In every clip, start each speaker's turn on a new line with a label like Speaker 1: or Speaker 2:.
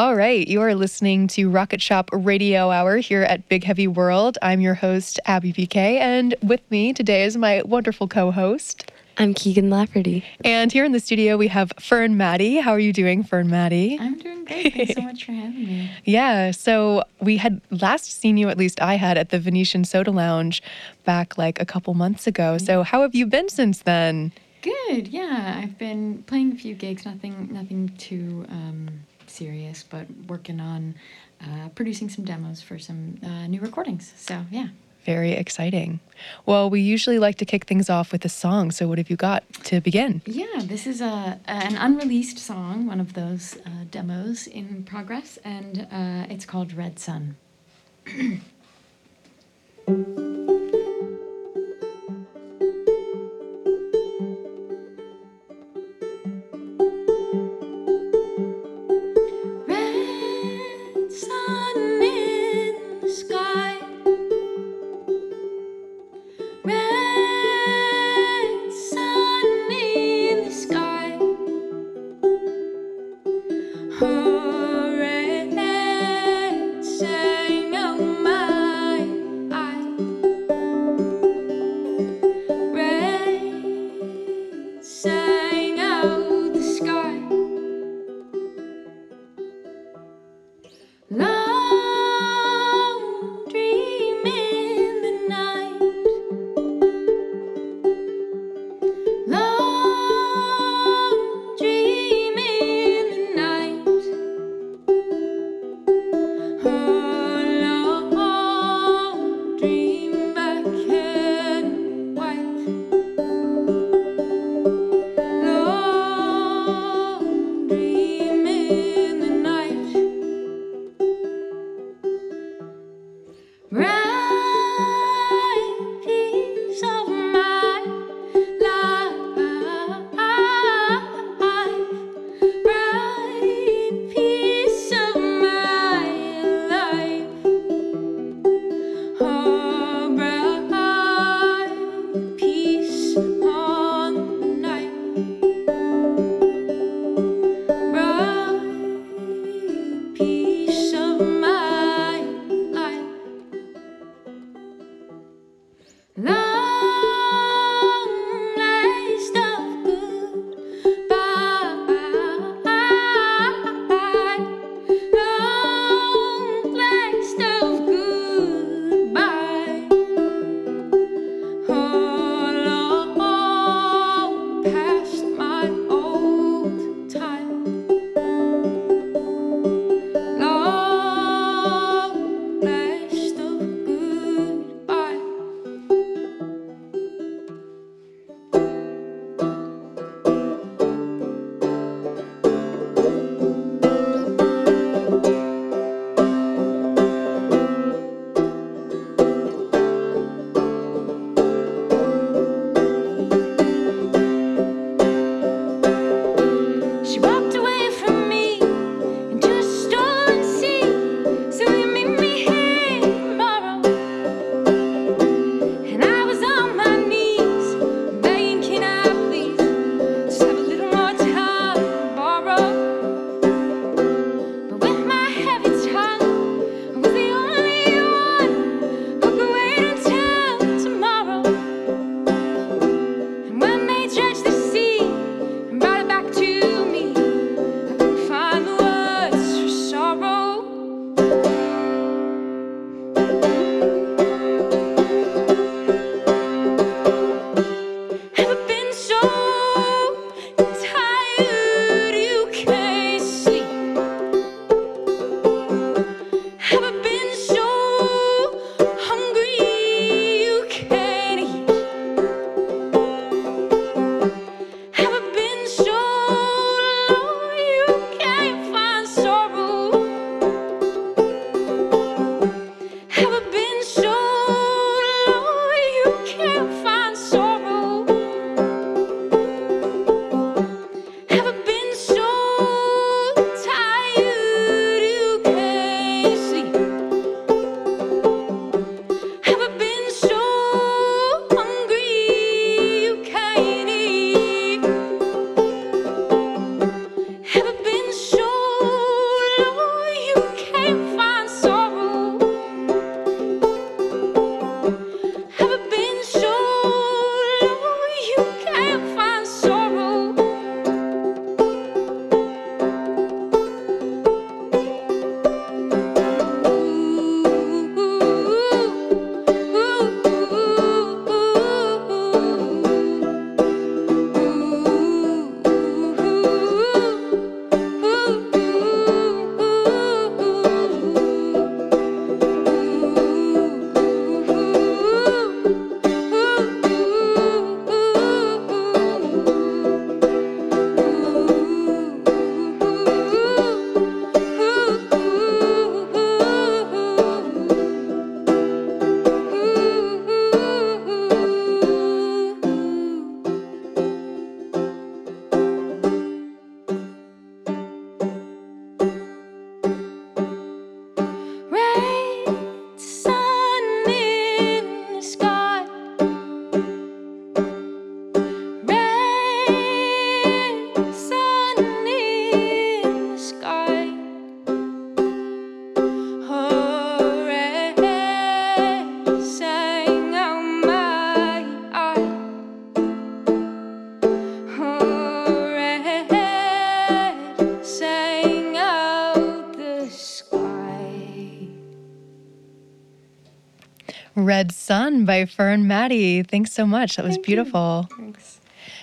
Speaker 1: All right, you are listening to Rocket Shop Radio Hour here at Big Heavy World. I'm your host, Abbey BK, and with me today is my wonderful co host.
Speaker 2: I'm Keagan Lafferty.
Speaker 1: And here in the studio, we have Fern Maddie. How are you doing, Fern Maddie?
Speaker 3: I'm doing great. Thanks so much for having me.
Speaker 1: Yeah, so we had last seen you, at least I had, at the Venetian Soda Lounge back like a couple months ago. So, how have you been since then?
Speaker 3: Good. Yeah, I've been playing a few gigs. Nothing, nothing too um, serious, but working on uh, producing some demos for some uh, new recordings. So yeah.
Speaker 1: Very exciting. Well, we usually like to kick things off with a song. So, what have you got to begin?
Speaker 3: Yeah, this is a an unreleased song, one of those uh, demos in progress, and uh, it's called Red Sun.
Speaker 1: by Fern Maddie. Thanks so much. That was
Speaker 3: Thank you.
Speaker 1: beautiful.
Speaker 3: Thanks.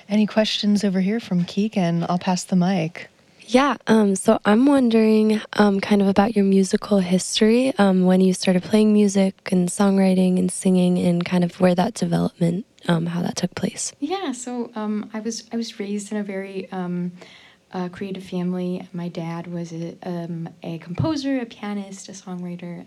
Speaker 1: Any questions over here from Keagan? I'll pass the mic.
Speaker 2: Yeah, um, so I'm wondering um, kind of about your musical history, um, when you started playing music and songwriting and singing, and kind of where that development, um, how that took place.
Speaker 3: Yeah, so um, I was I was raised in a very um, uh, creative family. My dad was a, um, a composer, a pianist, a songwriter.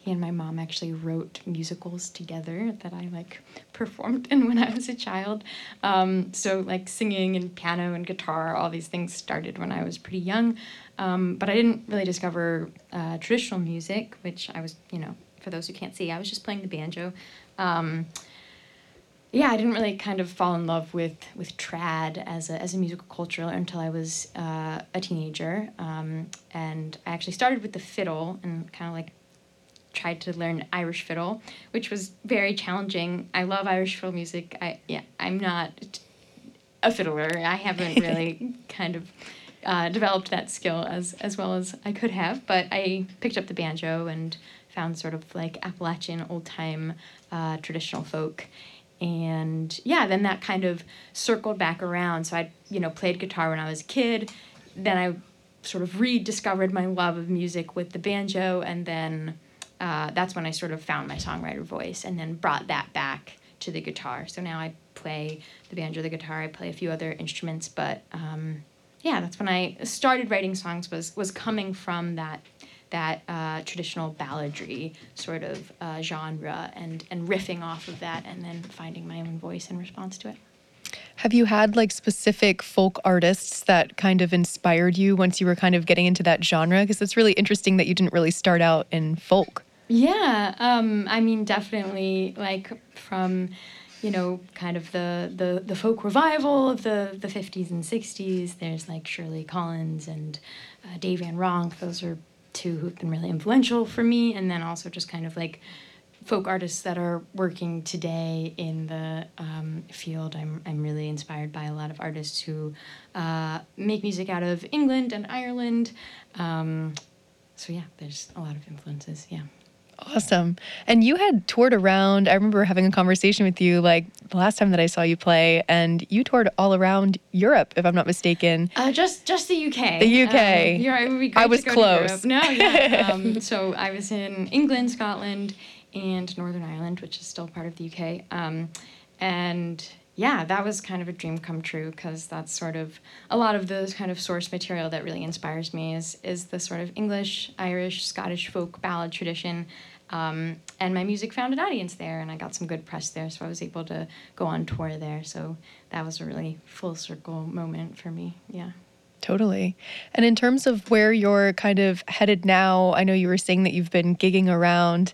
Speaker 3: He and my mom actually wrote musicals together that I like performed in when I was a child. Um, so like singing and piano and guitar, all these things started when I was pretty young. Um, but I didn't really discover uh, traditional music, which I was, you know, for those who can't see, I was just playing the banjo. Um, yeah, I didn't really kind of fall in love with with trad as a as a musical culture until I was uh, a teenager, um, and I actually started with the fiddle and kind of like tried to learn Irish fiddle, which was very challenging. I love Irish fiddle music. I yeah, I'm not a fiddler. I haven't really kind of uh, developed that skill as as well as I could have, but I picked up the banjo and found sort of like Appalachian old time uh, traditional folk and yeah then that kind of circled back around so i you know played guitar when i was a kid then i sort of rediscovered my love of music with the banjo and then uh, that's when i sort of found my songwriter voice and then brought that back to the guitar so now i play the banjo the guitar i play a few other instruments but um, yeah that's when i started writing songs was was coming from that that uh, traditional balladry sort of uh, genre and, and riffing off of that and then finding my own voice in response to it.
Speaker 1: Have you had like specific folk artists that kind of inspired you once you were kind of getting into that genre? Because it's really interesting that you didn't really start out in folk.
Speaker 3: Yeah, um, I mean, definitely like from, you know, kind of the, the, the folk revival of the, the 50s and 60s. There's like Shirley Collins and uh, Dave Van Ronk. Those are two who've been really influential for me, and then also just kind of like folk artists that are working today in the um, field. I'm, I'm really inspired by a lot of artists who uh, make music out of England and Ireland. Um, so, yeah, there's a lot of influences. Yeah.
Speaker 1: Awesome. And you had toured around. I remember having a conversation with you like the last time that I saw you play, and you toured all around Europe, if I'm not mistaken.
Speaker 3: Uh, just just the UK.
Speaker 1: The UK.
Speaker 3: Um, yeah, it would be great
Speaker 1: I was close.
Speaker 3: No, yeah. um, so I was in England, Scotland, and Northern Ireland, which is still part of the UK. Um, and yeah, that was kind of a dream come true because that's sort of a lot of the kind of source material that really inspires me is is the sort of English, Irish, Scottish folk ballad tradition. Um, and my music found an audience there, and I got some good press there, so I was able to go on tour there. So that was a really full circle moment for me. Yeah.
Speaker 1: Totally. And in terms of where you're kind of headed now, I know you were saying that you've been gigging around.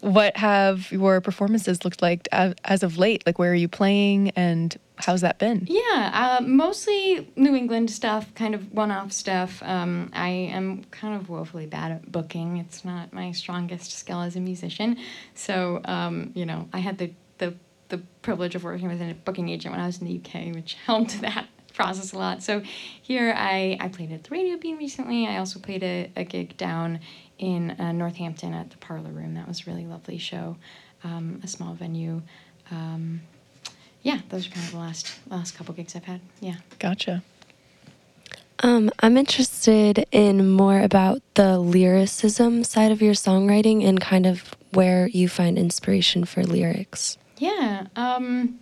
Speaker 1: What have your performances looked like as, of late? Like, where are you playing and how's that been?
Speaker 3: Yeah, uh, mostly New England stuff, kind of one off stuff. Um, I am kind of woefully bad at booking. It's not my strongest skill as a musician. So, um, you know, I had the, the, the privilege of working with a booking agent when I was in the UK, which helped that process a lot. So here I, I played at the Radio Bean recently. I also played a, a gig down in uh, Northampton at the Parlor Room. That was a really lovely show, um, a small venue. Um, yeah, those are kind of the last last couple gigs I've had. Yeah.
Speaker 1: Gotcha.
Speaker 2: Um, I'm interested in more about the lyricism side of your songwriting and kind of where you find inspiration for lyrics.
Speaker 3: Yeah. Um,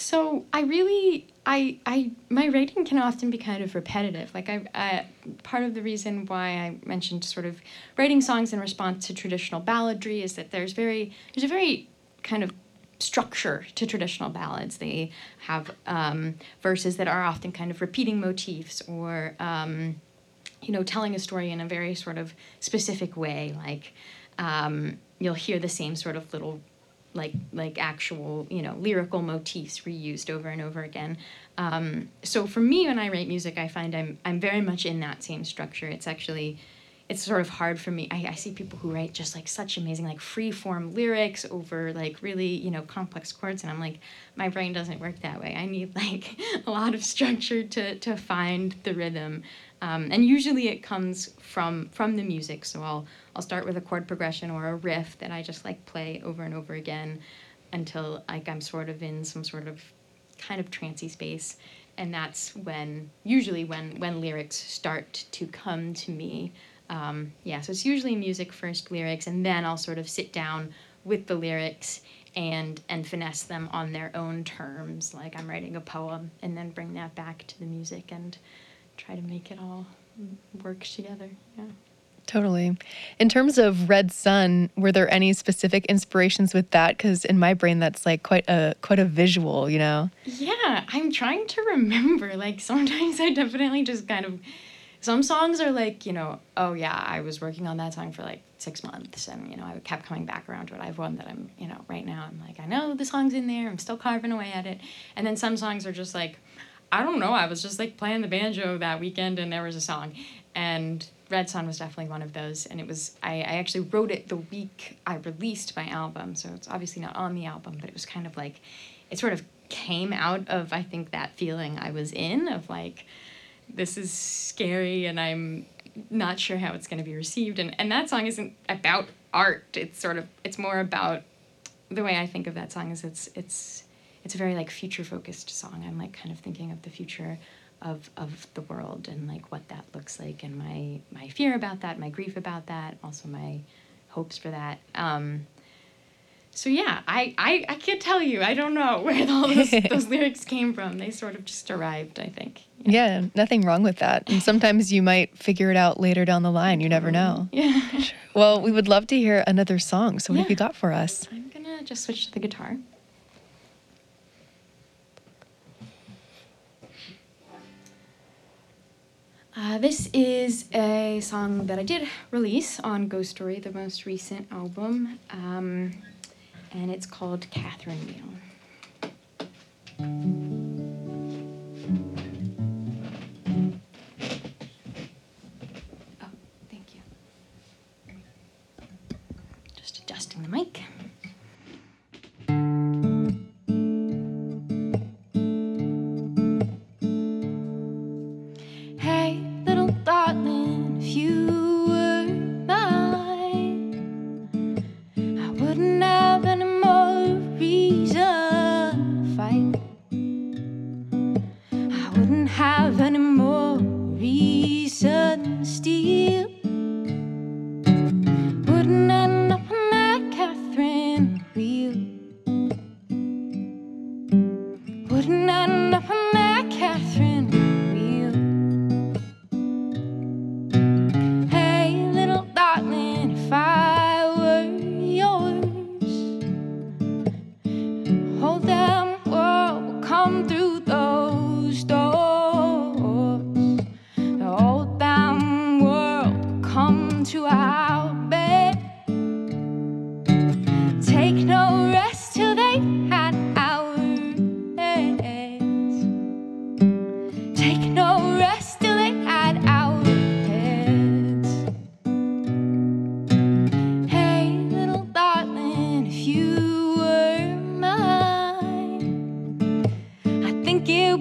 Speaker 3: so I really, I, I, my writing can often be kind of repetitive. Like I, I, part of the reason why I mentioned sort of writing songs in response to traditional balladry is that there's very, there's a very kind of structure to traditional ballads. They have um, verses that are often kind of repeating motifs or, um, you know, telling a story in a very sort of specific way. Like um, you'll hear the same sort of little like like actual you know lyrical motifs reused over and over again. Um, so for me, when I write music, I find I'm I'm very much in that same structure. It's actually it's sort of hard for me. I, I see people who write just like such amazing like free form lyrics over like really you know complex chords, and I'm like, my brain doesn't work that way. I need like a lot of structure to to find the rhythm, um, and usually it comes from from the music. So I'll I'll start with a chord progression or a riff that I just like play over and over again until like I'm sort of in some sort of kind of trancy space and that's when usually when when lyrics start to come to me um, yeah, so it's usually music first, lyrics, and then I'll sort of sit down with the lyrics and and finesse them on their own terms. Like I'm writing a poem, and then bring that back to the music and try to make it all work together. Yeah.
Speaker 1: Totally. In terms of Red Sun, were there any specific inspirations with that? Because in my brain, that's like quite a quite a visual, you know.
Speaker 3: Yeah, I'm trying to remember. Like sometimes I definitely just kind of some songs are like you know oh yeah i was working on that song for like six months and you know i kept coming back around to it. I have one that i'm you know right now i'm like i know the song's in there i'm still carving away at it. And then some songs are just like i don't know i was just like playing the banjo that weekend and there was a song. And red sun was definitely one of those. And it was i, I actually wrote it the week i released my album. So it's obviously not on the album but it was kind of like it sort of came out of i think that feeling i was in of like this is scary and I'm not sure how it's going to be received. And, and that song isn't about art. It's sort of, it's more about the way I think of that song is it's, it's, it's a very like future focused song. I'm like kind of thinking of the future of, of the world and like what that looks like and my, my fear about that, my grief about that, also my hopes for that. Um, so yeah, I, I, I can't tell you. I don't know where all those, those lyrics came from. They sort of just arrived, I think.
Speaker 1: Yeah. yeah. nothing wrong with that. And sometimes you might figure it out later down the line. You never know.
Speaker 3: Yeah.
Speaker 1: Well, we would love to hear another song. So what yeah. have you got for us?
Speaker 3: I'm gonna just switch to the guitar. Uh, this is a song that I did release on Ghost Story, the most recent album. Um, and it's called Catherine Wheel. Just adjusting the mic. Just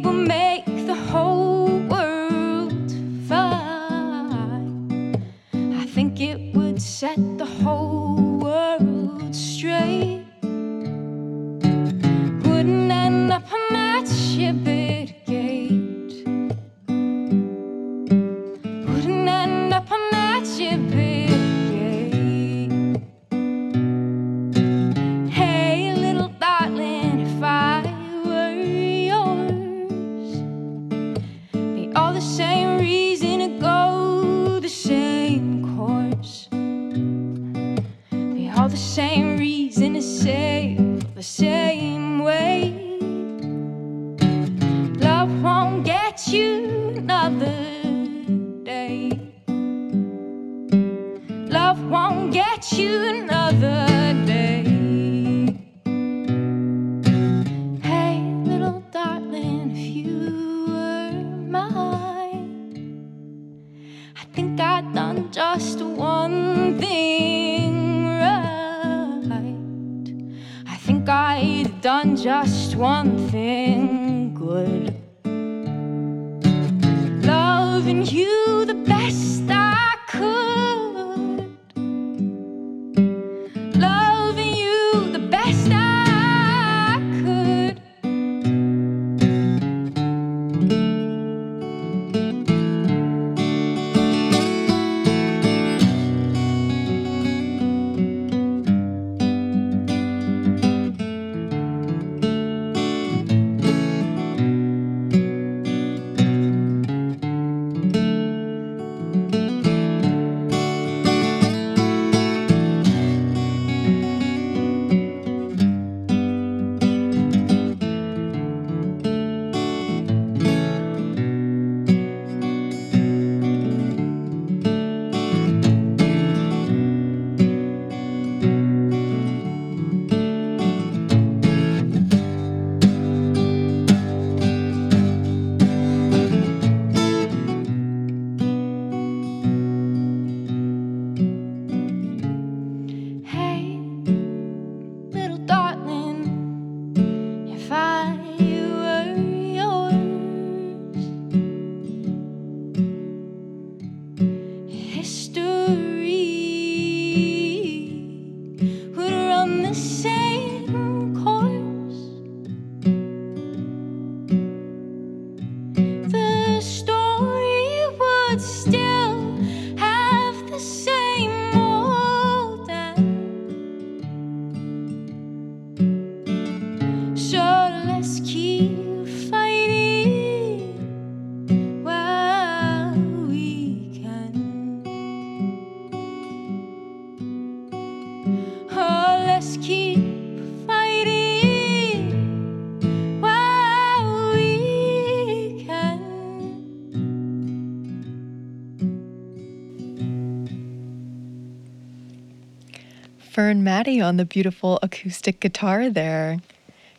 Speaker 1: Fern Maddie on the beautiful acoustic guitar there.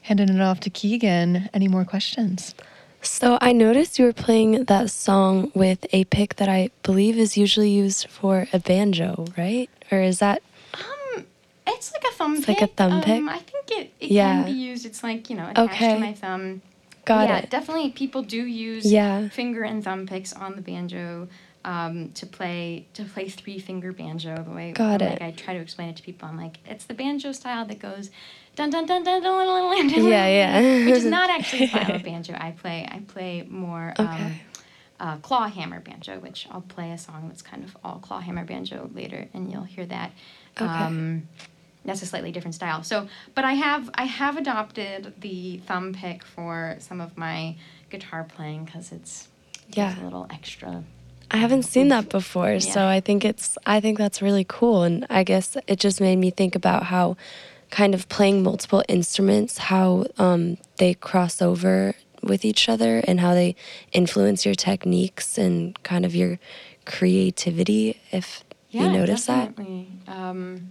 Speaker 1: Handing it off to Keagan. Any more questions?
Speaker 2: So I noticed you were playing that song with a pick that I believe is usually used for a banjo, right? Or is that
Speaker 3: Um, it's like a thumb
Speaker 2: It's
Speaker 3: pick.
Speaker 2: like a thumb pick?
Speaker 3: Um, I think it, it
Speaker 2: Yeah.
Speaker 3: can be used. It's like you know attached
Speaker 2: Okay.
Speaker 3: to my thumb.
Speaker 2: got
Speaker 3: yeah,
Speaker 2: it?
Speaker 3: definitely. People do use
Speaker 2: Yeah.
Speaker 3: finger and thumb picks on the banjo um, to play to play three finger banjo. The way
Speaker 2: Got
Speaker 3: like. I try to explain it to people, I'm like, it's the banjo style that goes dun dun dun dun dun dun dun. dun, dun
Speaker 2: Yeah, yeah.
Speaker 3: Which is not actually the style of banjo I play. I play more. Um,
Speaker 2: Okay.
Speaker 3: uh, claw hammer banjo, which I'll play a song that's kind of all claw hammer banjo later, and you'll hear that.
Speaker 2: Okay.
Speaker 3: Um, that's a slightly different style. So, but I have I have adopted the thumb pick for some of my guitar playing because it's
Speaker 2: Yeah.
Speaker 3: it's a little extra.
Speaker 2: I haven't seen that before, so I think it's I think that's really cool and I guess it just made me think about how kind of playing multiple instruments how um, they cross over with each other and how they influence your techniques and kind of your creativity if
Speaker 3: Yeah,
Speaker 2: you notice that.
Speaker 3: definitely. Um,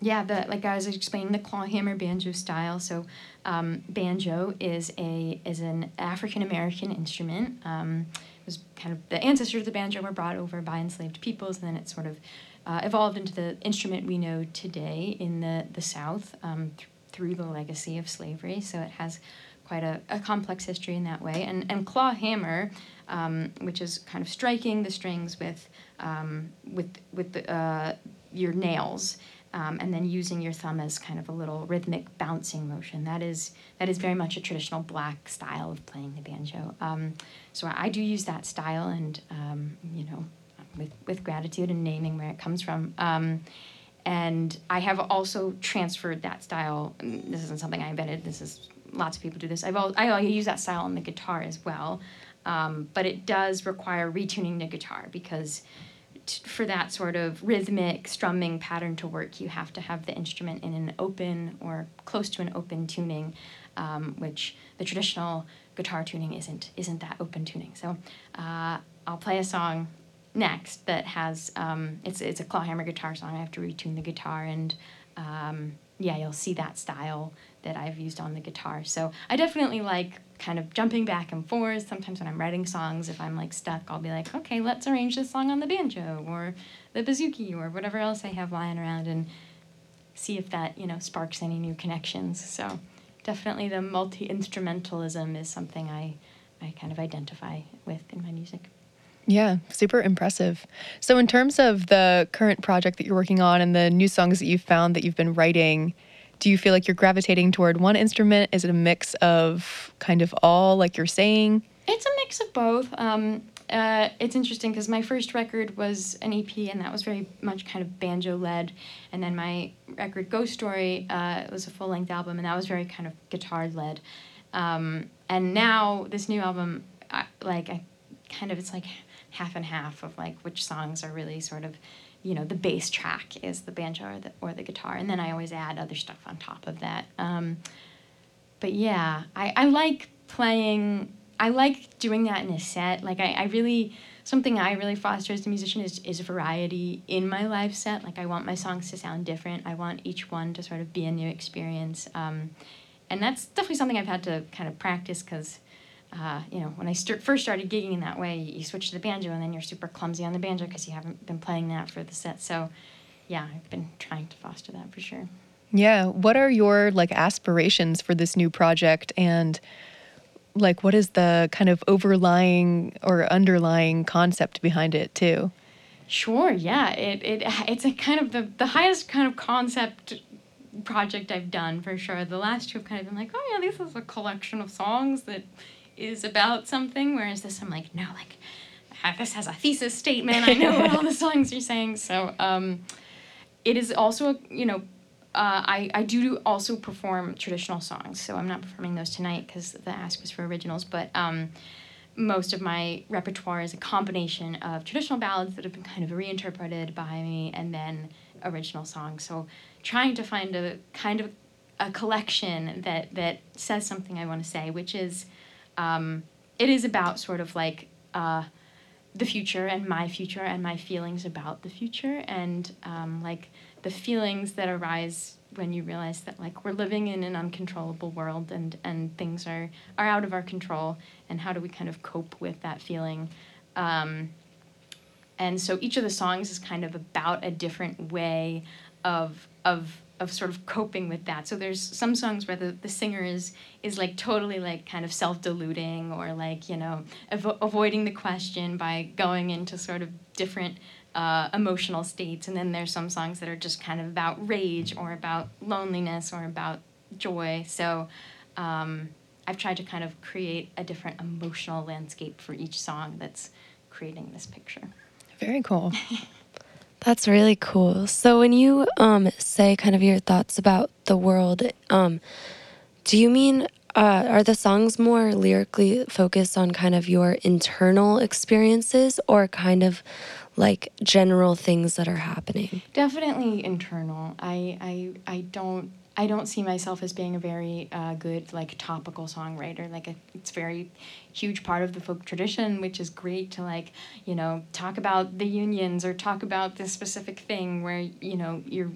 Speaker 3: yeah, the like I was explaining the clawhammer banjo style. So, um, banjo is a is an African American instrument. Um, was kind of the ancestors of the banjo were brought over by enslaved peoples, and then it sort of uh, evolved into the instrument we know today in the the South um, th- through the legacy of slavery. So it has quite a, a complex history in that way. And and claw hammer, um, which is kind of striking the strings with um, with with the, uh, your nails. Um, and then using your thumb as kind of a little rhythmic bouncing motion. That is that is very much a traditional black style of playing the banjo. Um, so I, I do use that style, and um, you know, with with gratitude and naming where it comes from. Um, and I have also transferred that style. This isn't something I invented. This is lots of people do this. I've al- I I use that style on the guitar as well, um, but it does require retuning the guitar because t- for that sort of rhythmic strumming pattern to work, you have to have the instrument in an open or close to an open tuning, um, which the traditional guitar tuning isn't isn't that open tuning. So uh, I'll play a song next that has um, it's it's a clawhammer guitar song. I have to retune the guitar and um, yeah, you'll see that style that I've used on the guitar. So I definitely like kind of jumping back and forth. Sometimes when I'm writing songs, if I'm like stuck, I'll be like, okay, let's arrange this song on the banjo or the bouzouki or whatever else I have lying around and see if that you know sparks any new connections. So definitely the multi instrumentalism is something I, I kind of identify with in my music.
Speaker 1: Yeah, super impressive. So, in terms of the current project that you're working on and the new songs that you've found that you've been writing, do you feel like you're gravitating toward one instrument? Is it a mix of kind of all, like you're saying?
Speaker 3: It's a mix of both. Um, uh, it's interesting because my first record was an EP, and that was very much kind of banjo led. And then my record Ghost Story uh, was a full length album, and that was very kind of guitar led. Um, and now this new album, I, like I kind of it's like half and half of like which songs are really sort of you know the base track is the banjo or the, or the guitar and then i always add other stuff on top of that. Um, but yeah I, I like playing i like doing that in a set. Like I, I really something i really foster as a musician is, is variety in my live set. Like i want my songs to sound different. I want each one to sort of be a new experience. Um, and that's definitely something i've had to kind of practice because uh, you know, when I start, first started gigging in that way, you switch to the banjo and then you're super clumsy on the banjo because you haven't been playing that for the set. So, yeah, I've been trying to foster that for sure.
Speaker 1: Yeah. What are your like aspirations for this new project and like what is the kind of overlying or underlying concept behind it too?
Speaker 3: Sure. Yeah. It, it it's a kind of the the highest kind of concept project I've done for sure. The last two have kind of been like, oh yeah, this is a collection of songs that is about something, whereas this I'm like, no, like this has a thesis statement. I know what all the songs are saying. So um, it is also a you know. Uh, I, I do also perform traditional songs, so I'm not performing those tonight because the ask was for originals. But um, most of my repertoire is a combination of traditional ballads that have been kind of reinterpreted by me and then original songs. So trying to find a kind of a collection that that says something I want to say, which is um, it is about sort of like uh, the future and my future and my feelings about the future and um, like the feelings that arise when you realize that like we're living in an uncontrollable world and and things are are out of our control and how do we kind of cope with that feeling? Um, and so each of the songs is kind of about a different way of of of sort of coping with that. So there's some songs where the, the singer is is like totally like kind of self-deluding or like you know avo- avoiding the question by going into sort of different uh, emotional states. And then there's some songs that are just kind of about rage or about loneliness or about joy. So um, I've tried to kind of create a different emotional landscape for each song that's creating this picture.
Speaker 1: Very cool.
Speaker 2: That's really cool. So when you um, say kind of your thoughts about the world, um, do you mean uh, are the songs more lyrically focused on kind of your internal experiences or kind of like general things that are happening?
Speaker 3: Definitely internal. I I I don't I don't see myself as being a very uh, good like topical songwriter. Like a, it's very huge part of the folk tradition, which is great to like you know talk about the unions or talk about this specific thing where you know you're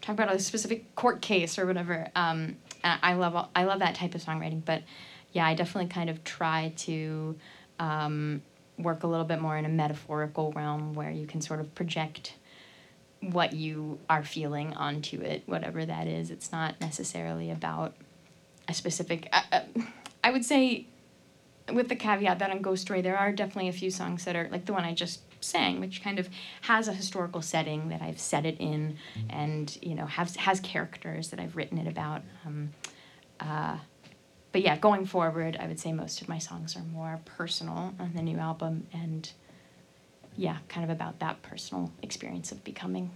Speaker 3: talk about a specific court case or whatever. Um, I love all, I love that type of songwriting, but yeah, I definitely kind of try to um, work a little bit more in a metaphorical realm where you can sort of project what you are feeling onto it, whatever that is. It's not necessarily about a specific. Uh, uh, I would say, with the caveat that on Ghost Story, there are definitely a few songs that are like the one I just sang, which kind of has a historical setting that I've set it in, and you know has has characters that I've written it about. Um, uh, but yeah, going forward, I would say most of my songs are more personal on the new album and yeah, kind of about that personal experience of becoming.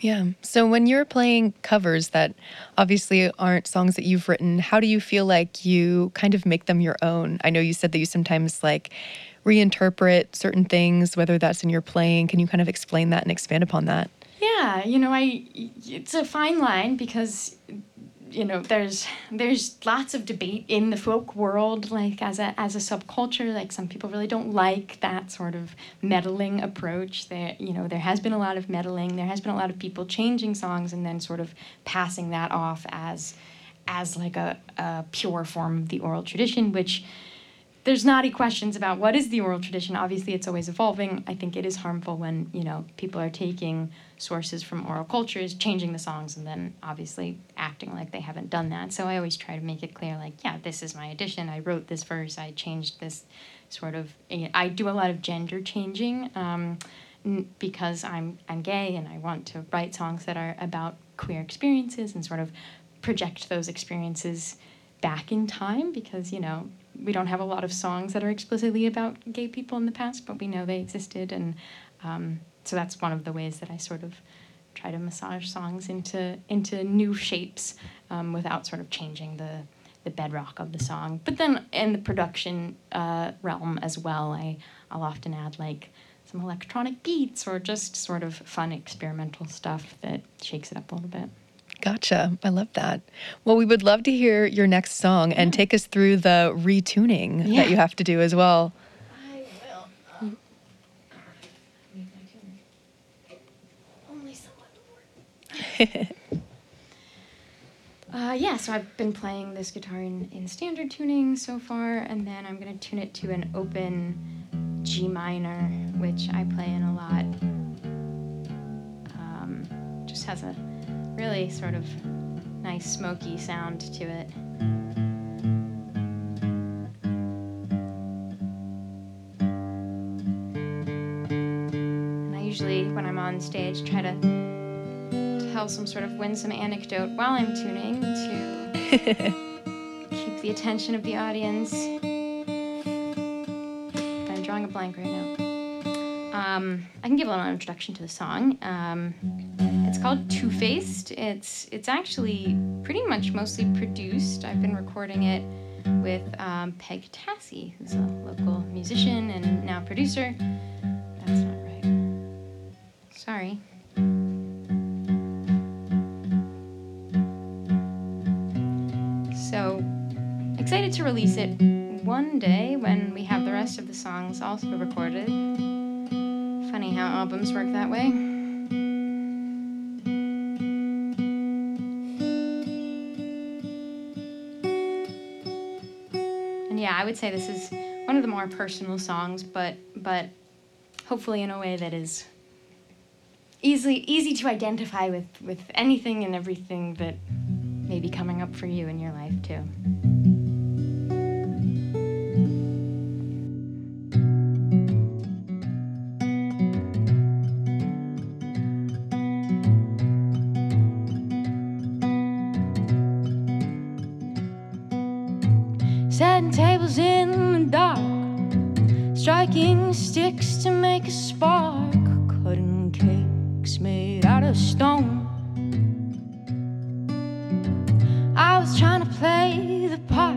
Speaker 1: Yeah. So when you're playing covers that obviously aren't songs that you've written, how do you feel like you kind of make them your own? I know you said that you sometimes like reinterpret certain things, whether that's in your playing. Can you kind of explain that and expand upon that?
Speaker 3: Yeah, you know, I it's a fine line because you know there's there's lots of debate in the folk world like as a as a subculture like some people really don't like that sort of meddling approach. There you know there has been a lot of meddling there has been a lot of people changing songs and then sort of passing that off as as like a, a pure form of the oral tradition which there's naughty questions about what is the oral tradition. Obviously, it's always evolving. I think it is harmful when you know people are taking sources from oral cultures, changing the songs, and then obviously acting like they haven't done that. So I always try to make it clear, like, yeah, this is my addition. I wrote this verse. I changed this sort of. I do a lot of gender changing. Um, because I'm I'm gay and I want to write songs that are about queer experiences and sort of project those experiences back in time because you know we don't have a lot of songs that are explicitly about gay people in the past, but we know they existed, and um, so that's one of the ways that I sort of try to massage songs into into new shapes um, without sort of changing the the bedrock of the song. But then in the production uh, realm as well, I I'll often add like some electronic beats or just sort of fun experimental stuff that shakes it up a little bit.
Speaker 1: Gotcha. I love that. Well, we would love to hear your next song and take us through the retuning
Speaker 3: Yeah.
Speaker 1: that you have to do as well.
Speaker 3: Uh, yeah, so I've been playing this guitar in, in standard tuning so far, and then I'm gonna tune it to an open G minor, which I play in a lot. Um, just has a really sort of nice smoky sound to it. And I usually, when I'm on stage, try to tell some sort of winsome anecdote while I'm tuning to keep the attention of the audience. I'm drawing a blank right now. Um, I can give a little introduction to the song. Um, it's called Two Faced. It's it's actually pretty much mostly produced. I've been recording it with um, Peg Tassie, who's a local musician and now producer. That's not right. Sorry. So excited to release it one day when we have the rest of the songs also recorded. Funny how albums work that way. And yeah, I would say this is one of the more personal songs, but but hopefully in a way that is easily easy to identify with with anything and everything that may be coming up for you in your life too.
Speaker 4: Was trying to play the part,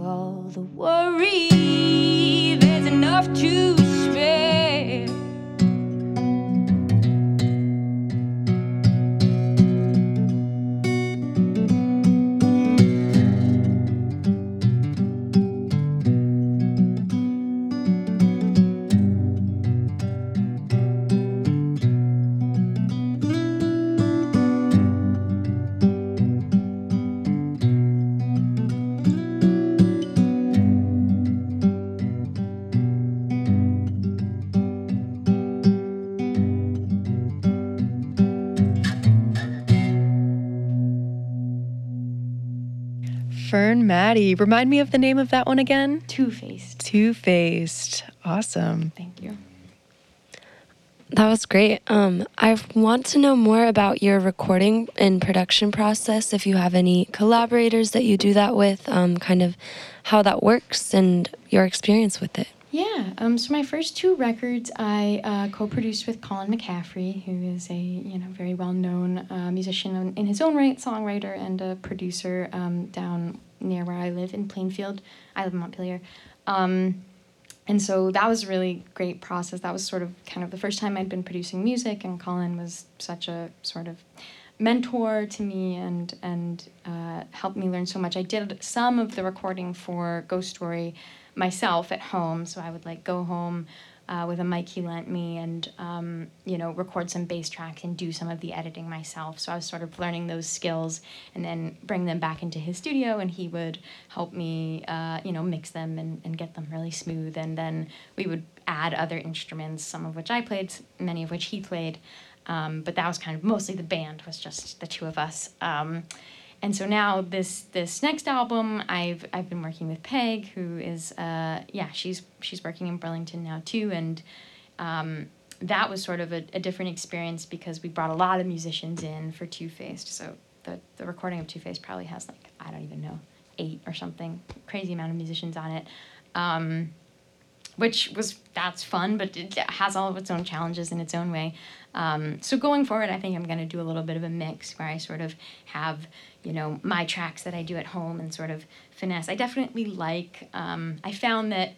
Speaker 4: all the worry. There's enough to
Speaker 1: Maddie. Remind me of the name of that one again.
Speaker 3: Two faced.
Speaker 1: Two Faced. Awesome.
Speaker 3: Thank you.
Speaker 2: That was great. Um, I want to know more about your recording and production process. If you have any collaborators that you do that with, um, kind of how that works and your experience with it.
Speaker 3: Yeah. Um, so my first two records I uh, co-produced with Colin McCaffrey, who is a you know very well-known uh, musician in- in his own right, songwriter and a producer um, down near where I live in Plainfield. I live in Montpelier. Um, and so that was a really great process. That was sort of kind of the first time I'd been producing music, and Colin was such a sort of mentor to me and and uh, helped me learn so much. I did some of the recording for Ghost Story myself at home, so I would like go home uh, with a mic he lent me and um, you know record some bass tracks and do some of the editing myself. So I was sort of learning those skills and then bring them back into his studio, and he would help me uh, you know mix them and, and get them really smooth. And then we would add other instruments, some of which I played, many of which he played. Um, but that was kind of mostly the band was just the two of us. Um, and so now this this next album, I've I've been working with Peg, who is uh, yeah she's she's working in Burlington now too, and um, that was sort of a, a different experience because we brought a lot of musicians in for Two Faced. So the the recording of Two Faced probably has like I don't even know eight or something crazy amount of musicians on it. Um, which was that's fun, but it has all of its own challenges in its own way. Um, so going forward, I think I'm going to do a little bit of a mix where I sort of have, you know, my tracks that I do at home and sort of finesse. I definitely like. Um, I found that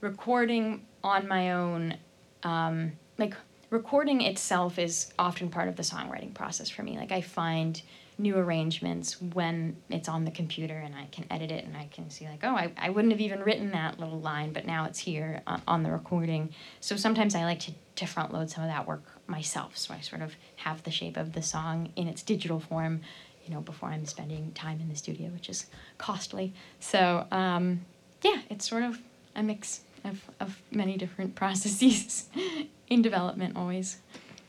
Speaker 3: recording on my own, um, like recording itself, is often part of the songwriting process for me. Like I find new arrangements when it's on the computer and I can edit it and I can see like oh I, I wouldn't have even written that little line but now it's here on, on the recording. So sometimes I like to, to front load some of that work myself so I sort of have the shape of the song in its digital form you know before I'm spending time in the studio which is costly. So um, yeah it's sort of a mix of, of many different processes in development always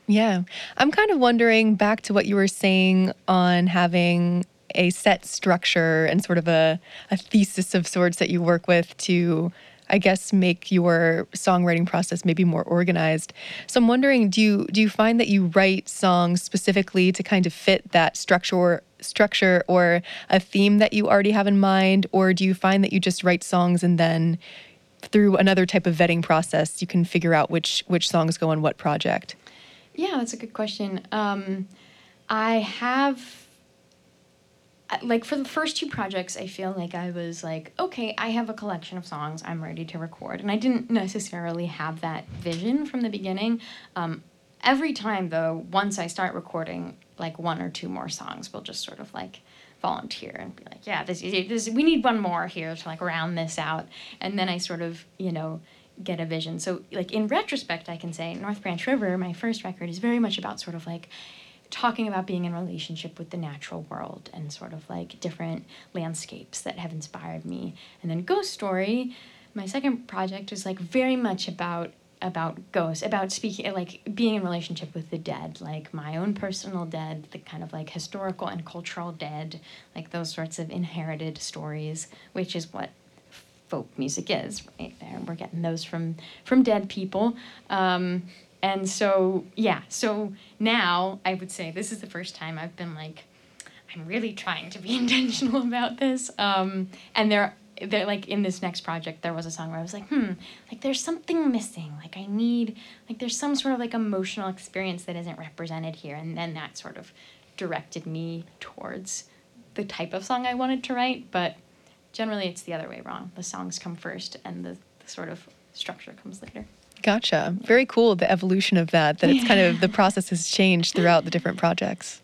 Speaker 1: Yeah. I'm kind of wondering back to what you were saying on having a set structure and sort of a, a thesis of sorts that you work with to, I guess, make your songwriting process maybe more organized. So I'm wondering, do you do you find that you write songs specifically to kind of fit that structure structure or a theme that you already have in mind, or do you find that you just write songs and then through another type of vetting process you can figure out which which songs go on what project?
Speaker 3: Yeah, that's a good question. Um, I have, like, for the first two projects, I feel like I was like, okay, I have a collection of songs I'm ready to record. And I didn't necessarily have that vision from the beginning. Um, every time, though, once I start recording, like, one or two more songs, we'll just sort of like, volunteer and be like, yeah, this, this we need one more here to like round this out. And then I sort of, you know, get a vision. So like in retrospect, I can say North Branch River, my first record, is very much about sort of like talking about being in relationship with the natural world and sort of like different landscapes that have inspired me. And then Ghost Story, my second project, is like very much about about ghosts, about speaking, like being in relationship with the dead, like my own personal dead, the kind of like historical and cultural dead, like those sorts of inherited stories, which is what folk music is, right there. We're getting those from from dead people. Um, and so yeah, so now I would say this is the first time I've been like, I'm really trying to be intentional about this. Um, and there there like in this next project there was a song where I was like, hmm, like there's something missing. Like I need like there's some sort of like emotional experience that isn't represented here. And then that sort of directed me towards the type of song I wanted to write. But generally it's the other way around. The songs come first, and the, the sort of structure comes later.
Speaker 1: Gotcha. Very cool. The evolution of that. That it's kind of the process has changed throughout the different projects.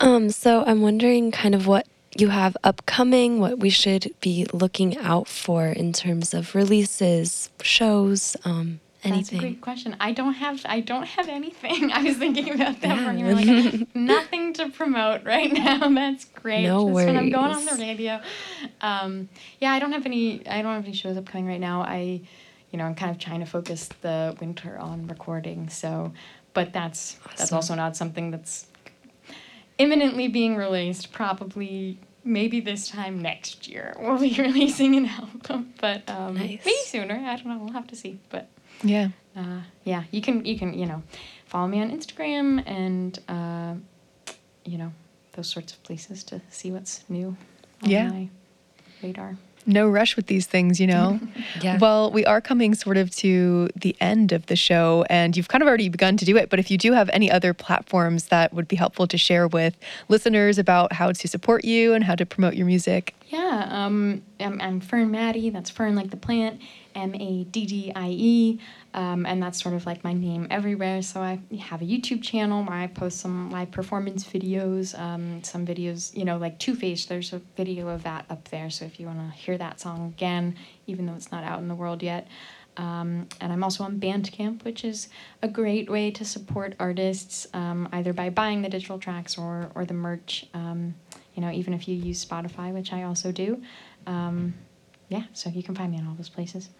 Speaker 2: Um, so I'm wondering kind of what you have upcoming, what we should be looking out for in terms of releases, shows, um, anything.
Speaker 3: That's a great question. I don't have I don't have anything. I was thinking about that
Speaker 2: Yeah.
Speaker 3: when you were like nothing to promote right now. That's great.
Speaker 2: No
Speaker 3: Just when I'm going on the radio. Um, yeah, I don't have any I don't have any shows upcoming right now. I you know, I'm kind of trying to focus the winter on recording. So but that's that's also not something that's imminently being released. Probably maybe this time next year we'll be releasing an album. But um,
Speaker 2: Nice.
Speaker 3: maybe sooner. I don't know. We'll have to see. But
Speaker 1: Yeah.
Speaker 3: uh, yeah, you can you can you know follow me on Instagram and uh, you know those sorts of places to see what's new on
Speaker 1: Yeah.
Speaker 3: my radar.
Speaker 1: No rush with these things, you know?
Speaker 2: Yeah.
Speaker 1: Well, we are coming sort of to the end of the show, and you've kind of already begun to do it. But if you do have any other platforms that would be helpful to share with listeners about how to support you and how to promote your music,
Speaker 3: Yeah, um, I'm, I'm Fern Maddie. That's Fern like the plant, M A D D I E, um, and that's sort of like my name everywhere. So I have a YouTube channel where I post some live performance videos, um, some videos, you know, like Two Face. There's a video of that up there. So if you want to hear that song again, even though it's not out in the world yet. Um, and I'm also on Bandcamp, which is a great way to support artists, um, either by buying the digital tracks or, or the merch. Um, you know, even if you use Spotify, which I also do. Um, yeah, so you can find me in all those places.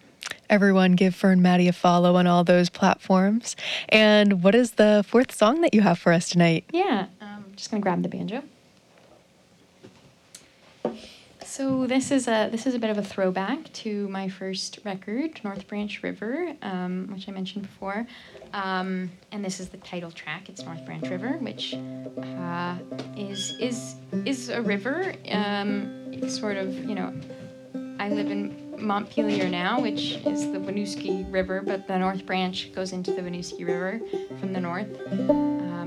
Speaker 1: Everyone give Fern Maddie a follow on all those platforms. And what is the fourth song that you have for us tonight?
Speaker 3: Yeah, um, just gonna grab the banjo. So this is a this is a bit of a throwback to my first record, North Branch River, um, which I mentioned before, um, and this is the title track. It's North Branch River, which uh, is is is a river. Um, sort of you know, I live in Montpelier now, which is the Winooski River, but the North Branch goes into the Winooski River from the north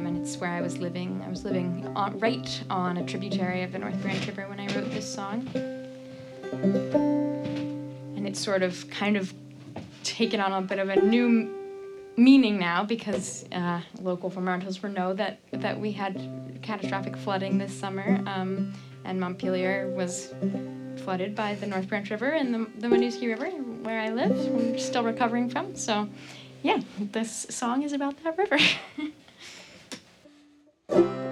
Speaker 3: um, and it's where I was living. I was living on, right on a tributary of the North Branch River when I wrote this song. And it's sort of kind of taken on a bit of a new m- meaning now because uh, local Vermonters will know that, that we had catastrophic flooding this summer, um, and Montpelier was flooded by the North Branch River and the, the River, where I live. We're still recovering from. So, yeah, this song is about that river.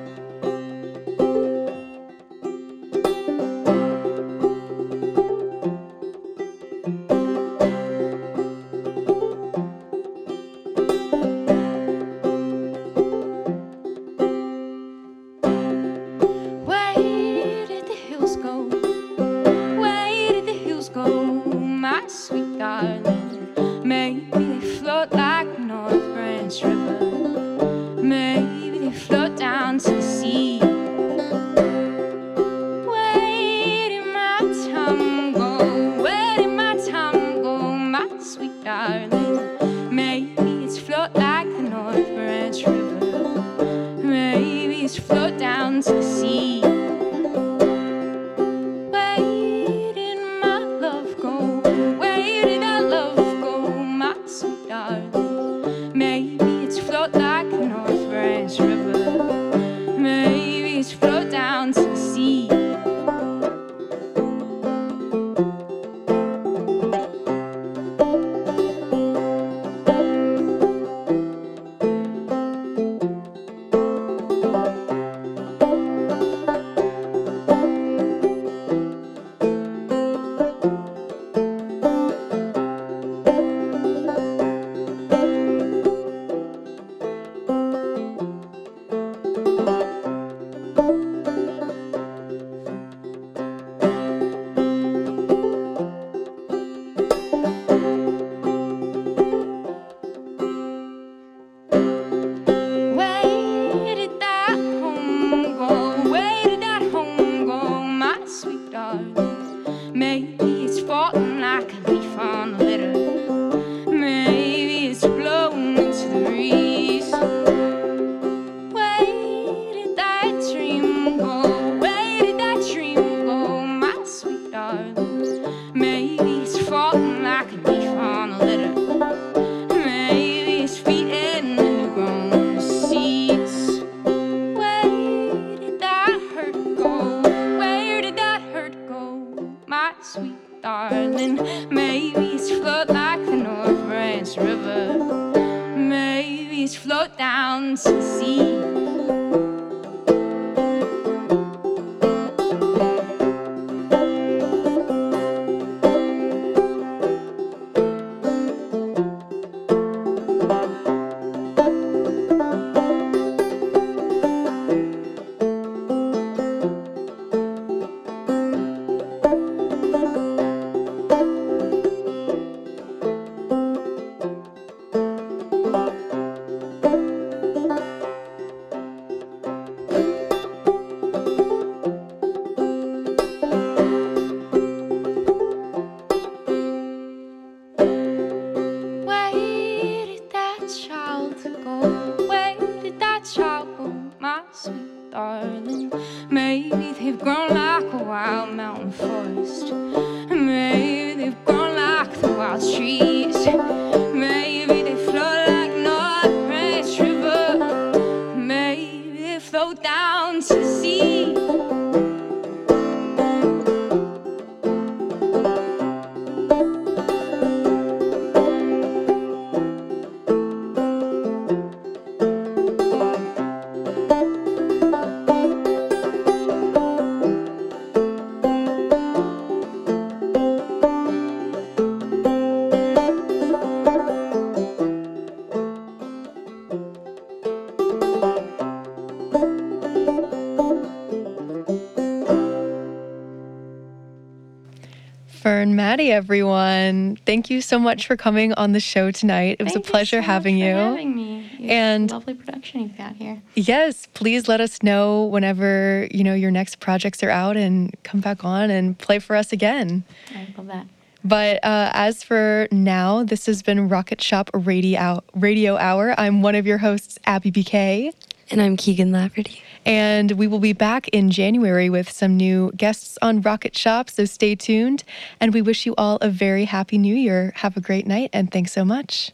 Speaker 1: Thank you so much for coming on the show tonight. It was
Speaker 3: Thank
Speaker 1: a pleasure
Speaker 3: so much
Speaker 1: having
Speaker 3: for
Speaker 1: you.
Speaker 3: having me. You
Speaker 1: And-
Speaker 3: lovely production you've got here.
Speaker 1: Yes, please let us know whenever, you know, your next projects are out and come back on and play for us again.
Speaker 3: I love that.
Speaker 1: But uh, as for now, this has been Rocket Shop Radio, Radio Hour. I'm one of your hosts, Abbey BK.
Speaker 2: And I'm Keagan Lafferty.
Speaker 1: And we will be back in January with some new guests on Rocket Shop, so stay tuned. And we wish you all a very happy new year. Have a great night, and thanks so much.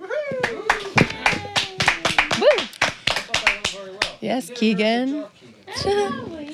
Speaker 1: Woo! Yes, Keagan.